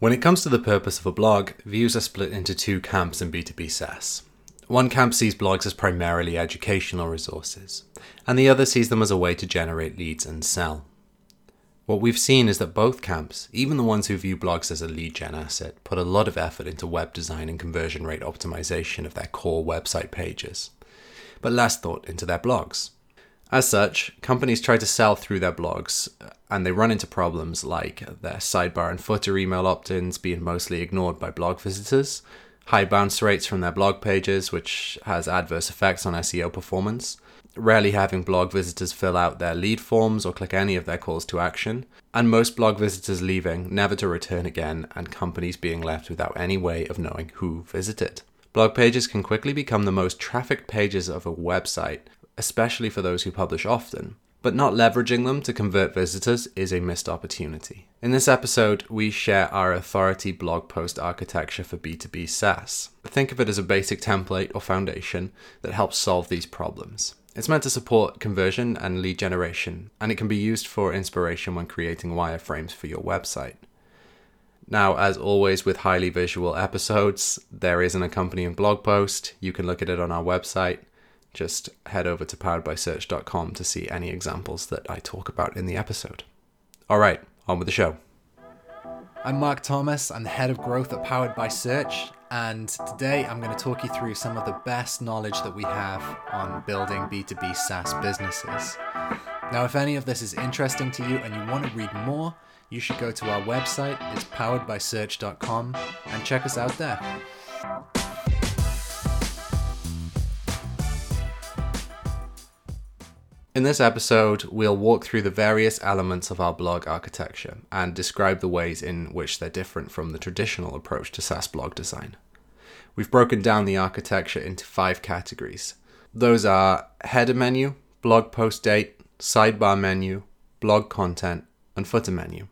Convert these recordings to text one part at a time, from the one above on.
When it comes to the purpose of a blog, views are split into two camps in B2B SaaS. One camp sees blogs as primarily educational resources, and the other sees them as a way to generate leads and sell. What we've seen is that both camps, even the ones who view blogs as a lead gen asset, put a lot of effort into web design and conversion rate optimization of their core website pages, but less thought into their blogs. As such, companies try to sell through their blogs and they run into problems like their sidebar and footer email opt ins being mostly ignored by blog visitors, high bounce rates from their blog pages, which has adverse effects on SEO performance, rarely having blog visitors fill out their lead forms or click any of their calls to action, and most blog visitors leaving never to return again, and companies being left without any way of knowing who visited. Blog pages can quickly become the most trafficked pages of a website, especially for those who publish often. But not leveraging them to convert visitors is a missed opportunity. In this episode, we share our authority blog post architecture for B2B SaaS. Think of it as a basic template or foundation that helps solve these problems. It's meant to support conversion and lead generation, and it can be used for inspiration when creating wireframes for your website. Now, as always with highly visual episodes, there is an accompanying blog post. You can look at it on our website just head over to poweredbysearch.com to see any examples that I talk about in the episode. All right, on with the show. I'm Marc Thomas, I'm the head of growth at Powered by Search, and today I'm going to talk you through some of the best knowledge that we have on building B2B SaaS businesses. Now, if any of this is interesting to you and you want to read more, you should go to our website, it's poweredbysearch.com, and check us out there. In this episode, we'll walk through the various elements of our blog architecture and describe the ways in which they're different from the traditional approach to SaaS blog design. We've broken down the architecture into five categories. Those are header menu, blog post date, sidebar menu, blog content, and footer menu.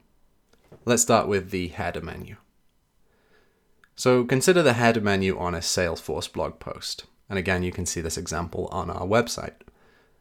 Let's start with the header menu. So consider the header menu on a Salesforce blog post. And again, you can see this example on our website.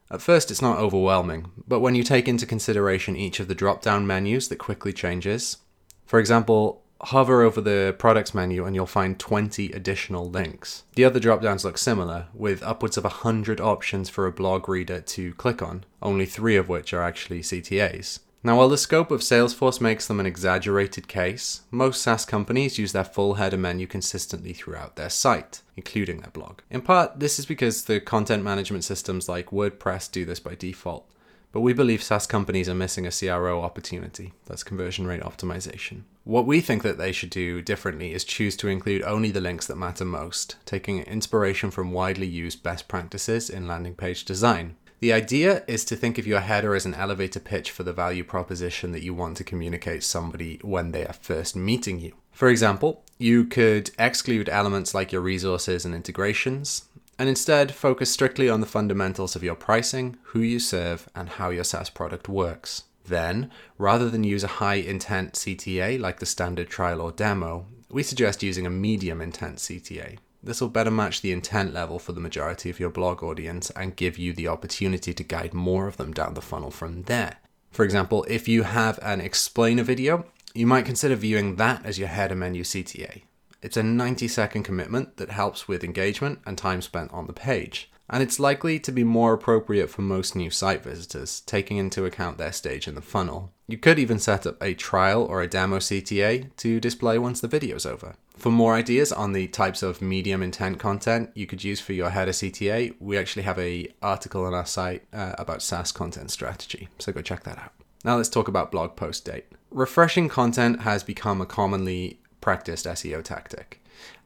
At first, it's not overwhelming, but when you take into consideration each of the drop down menus that quickly changes, for example, hover over the products menu and you'll find 20 additional links. The other drop downs look similar, with upwards of 100 options for a blog reader to click on, only three of which are actually CTAs. Now, while the scope of Salesforce makes them an exaggerated case, most SaaS companies use their full header menu consistently throughout their site, including their blog. In part, this is because the content management systems like WordPress do this by default. But we believe SaaS companies are missing a CRO opportunity, that's conversion rate optimization. What we think that they should do differently is choose to include only the links that matter most, taking inspiration from widely used best practices in landing page design. The idea is to think of your header as an elevator pitch for the value proposition that you want to communicate to somebody when they are first meeting you. For example, you could exclude elements like your resources and integrations, and instead focus strictly on the fundamentals of your pricing, who you serve, and how your SaaS product works. Then, rather than use a high intent CTA like the standard trial or demo, we suggest using a medium intent CTA. This will better match the intent level for the majority of your blog audience and give you the opportunity to guide more of them down the funnel from there. For example, if you have an explainer video, you might consider viewing that as your header menu CTA. It's a 90 second commitment that helps with engagement and time spent on the page, and it's likely to be more appropriate for most new site visitors, taking into account their stage in the funnel. You could even set up a trial or a demo CTA to display once the video's over. For more ideas on the types of medium intent content you could use for your header CTA, we actually have a article on our site uh, about SaaS content strategy, so go check that out. Now let's talk about blog post date. Refreshing content has become a commonly practiced SEO tactic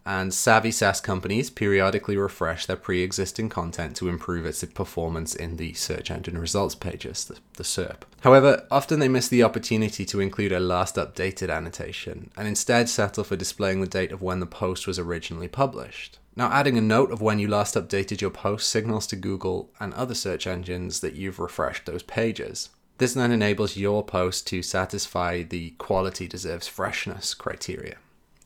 and savvy SaaS companies periodically refresh their pre existing content to improve its performance in the search engine results pages, the, the, SERP. However, often they miss the opportunity to include a last updated annotation and instead settle for displaying the date of when the post was originally published. Now, adding a note of when you last updated your post signals to Google and other search engines that you've refreshed those pages. This then enables your post to satisfy the quality deserves freshness criteria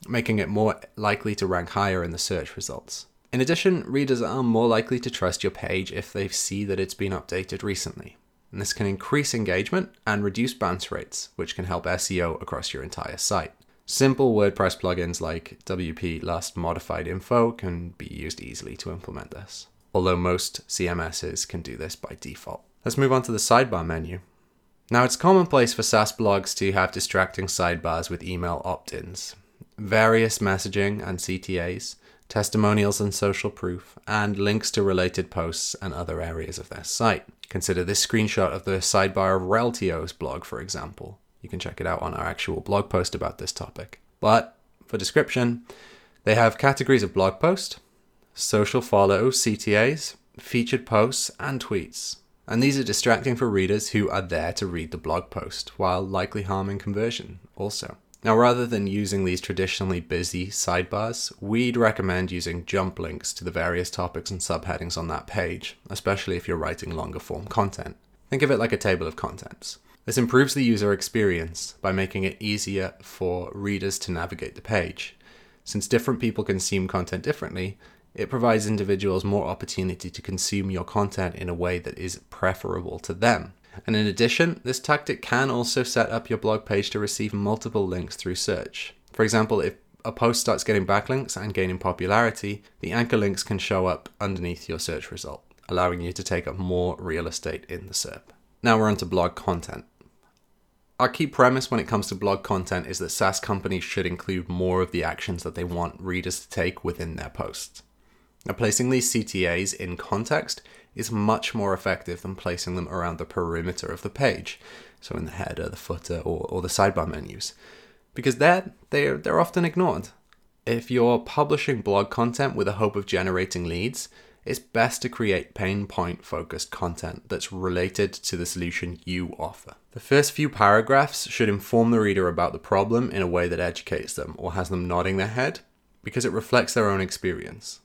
making it more likely to rank higher in the search results. In addition, readers are more likely to trust your page if they see that it's been updated recently. And this can increase engagement and reduce bounce rates, which can help SEO across your entire site. Simple WordPress plugins like WP Last Modified Info can be used easily to implement this, although most CMSs can do this by default. Let's move on to the sidebar menu. Now, it's commonplace for SaaS blogs to have distracting sidebars with email opt ins, various messaging and CTAs, testimonials and social proof, and links to related posts and other areas of their site. Consider this screenshot of the sidebar of Reltio's blog, for example. You can check it out on our actual blog post about this topic. But for description, they have categories of blog post, social follow, CTAs, featured posts, and tweets. And these are distracting for readers who are there to read the blog post, while likely harming conversion also. Now, rather than using these traditionally busy sidebars, we'd recommend using jump links to the various topics and subheadings on that page, especially if you're writing longer form content. Think of it like a table of contents. This improves the user experience by making it easier for readers to navigate the page. Since different people consume content differently, it provides individuals more opportunity to consume your content in a way that is preferable to them. And in addition, this tactic can also set up your blog page to receive multiple links through search. For example, if a post starts getting backlinks and gaining popularity, the anchor links can show up underneath your search result, allowing you to take up more real estate in the SERP. Now we're on to blog content. Our key premise when it comes to blog content is that SaaS companies should include more of the actions that they want readers to take within their posts. Now, placing these CTAs in context is much more effective than placing them around the perimeter of the page, so in the header, the footer, or, or the sidebar menus, because they're, they're, they're often ignored. If you're publishing blog content with a hope of generating leads, it's best to create pain point focused content that's related to the solution you offer. The first few paragraphs should inform the reader about the problem in a way that educates them or has them nodding their head because it reflects their own experience.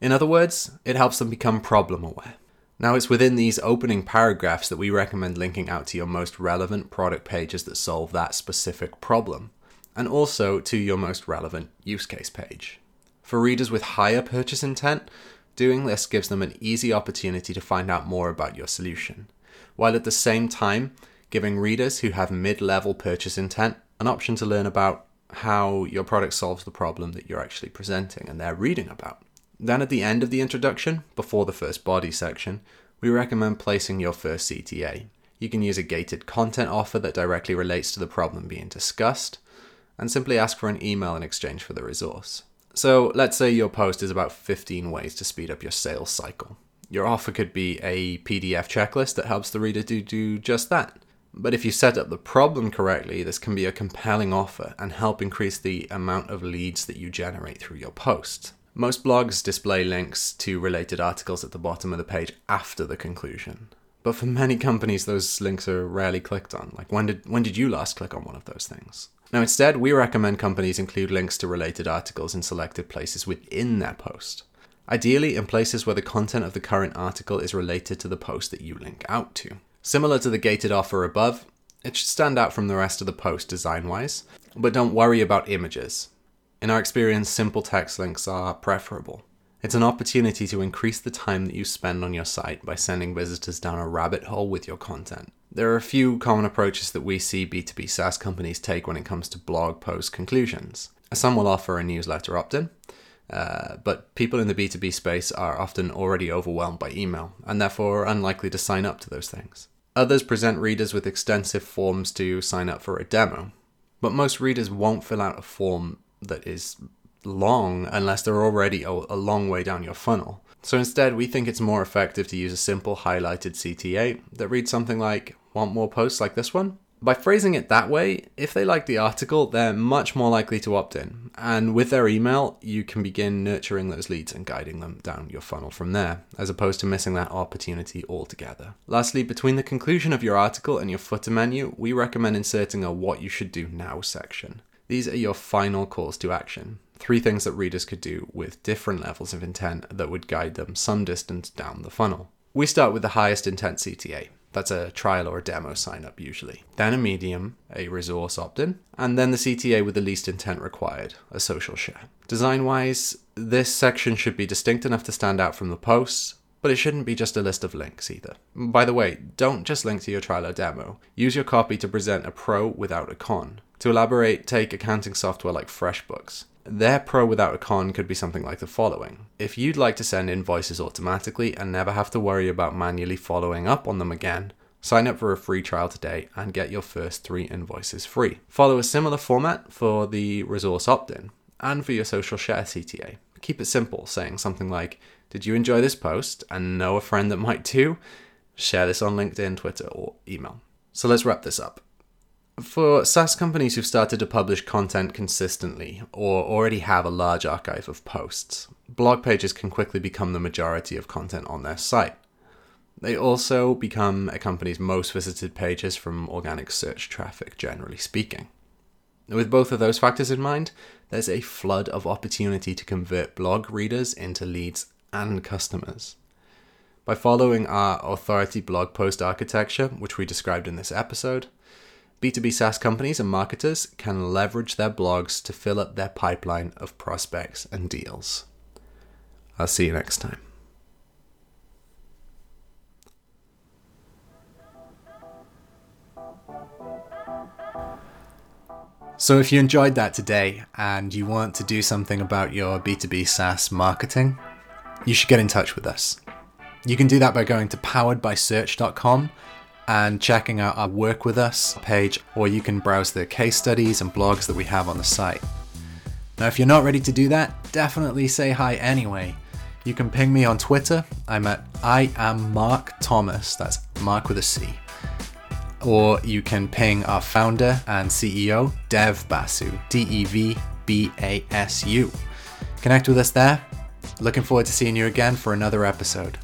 In other words, it helps them become problem aware. Now, it's within these opening paragraphs that we recommend linking out to your most relevant product pages that solve that specific problem, and also to your most relevant use case page. For readers with higher purchase intent, doing this gives them an easy opportunity to find out more about your solution, while at the same time giving readers who have mid level purchase intent an option to learn about how your product solves the problem that you're actually presenting and they're reading about. Then at the end of the introduction, before the first body section, we recommend placing your first CTA. You can use a gated content offer that directly relates to the problem being discussed, and simply ask for an email in exchange for the resource. So let's say your post is about 15 ways to speed up your sales cycle. Your offer could be a PDF checklist that helps the reader to do just that. But if you set up the problem correctly, this can be a compelling offer and help increase the amount of leads that you generate through your post. Most blogs display links to related articles at the bottom of the page after the conclusion. But for many companies, those links are rarely clicked on. Like, when did, when did you last click on one of those things? Now, instead, we recommend companies include links to related articles in selected places within their post. Ideally, in places where the content of the current article is related to the post that you link out to. Similar to the gated offer above, it should stand out from the rest of the post design wise, but don't worry about images. In our experience, simple text links are preferable. It's an opportunity to increase the time that you spend on your site by sending visitors down a rabbit hole with your content. There are a few common approaches that we see B2B SaaS companies take when it comes to blog post conclusions. Some will offer a newsletter opt in, uh, but people in the B2B space are often already overwhelmed by email and therefore unlikely to sign up to those things. Others present readers with extensive forms to sign up for a demo, but most readers won't fill out a form that is long unless they're already a, a long way down your funnel. So instead, we think it's more effective to use a simple highlighted CTA that reads something like, Want more posts like this one? By phrasing it that way, if they like the article, they're much more likely to opt in. And with their email, you can begin nurturing those leads and guiding them down your funnel from there, as opposed to missing that opportunity altogether. Lastly, between the conclusion of your article and your footer menu, we recommend inserting a What You Should Do Now section. These are your final calls to action. Three things that readers could do with different levels of intent that would guide them some distance down the funnel. We start with the highest intent CTA. That's a trial or a demo sign up usually. Then a medium, a resource opt in, and then the CTA with the least intent required, a social share. Design wise, this section should be distinct enough to stand out from the posts, But it shouldn't be just a list of links either. By the way, don't just link to your trial or demo. Use your copy to present a pro without a con. To elaborate, take accounting software like FreshBooks. Their pro without a con could be something like the following. If you'd like to send invoices automatically and never have to worry about manually following up on them again, sign up for a free trial today and get your first three invoices free. Follow a similar format for the resource opt in and for your social share CTA. Keep it simple, saying something like, Did you enjoy this post and know a friend that might too? Share this on LinkedIn, Twitter, or email. So let's wrap this up. For SaaS companies who've started to publish content consistently or already have a large archive of posts, blog pages can quickly become the majority of content on their site. They also become a company's most visited pages from organic search traffic, generally speaking. With both of those factors in mind, there's a flood of opportunity to convert blog readers into leads and customers. By following our authority blog post architecture, which we described in this episode, B2B SaaS companies and marketers can leverage their blogs to fill up their pipeline of prospects and deals. I'll see you next time. So, if you enjoyed that today and you want to do something about your B2B SaaS marketing, you should get in touch with us. You can do that by going to poweredbysearch.com and checking out our Work With Us page, or you can browse the case studies and blogs that we have on the site. Now, if you're not ready to do that, definitely say hi anyway. You can ping me on Twitter. I'm at I am Marc Thomas. That's Marc with a C. Or you can ping our founder and CEO, Dev Basu, D E V B A S U. Connect with us there. Looking forward to seeing you again for another episode.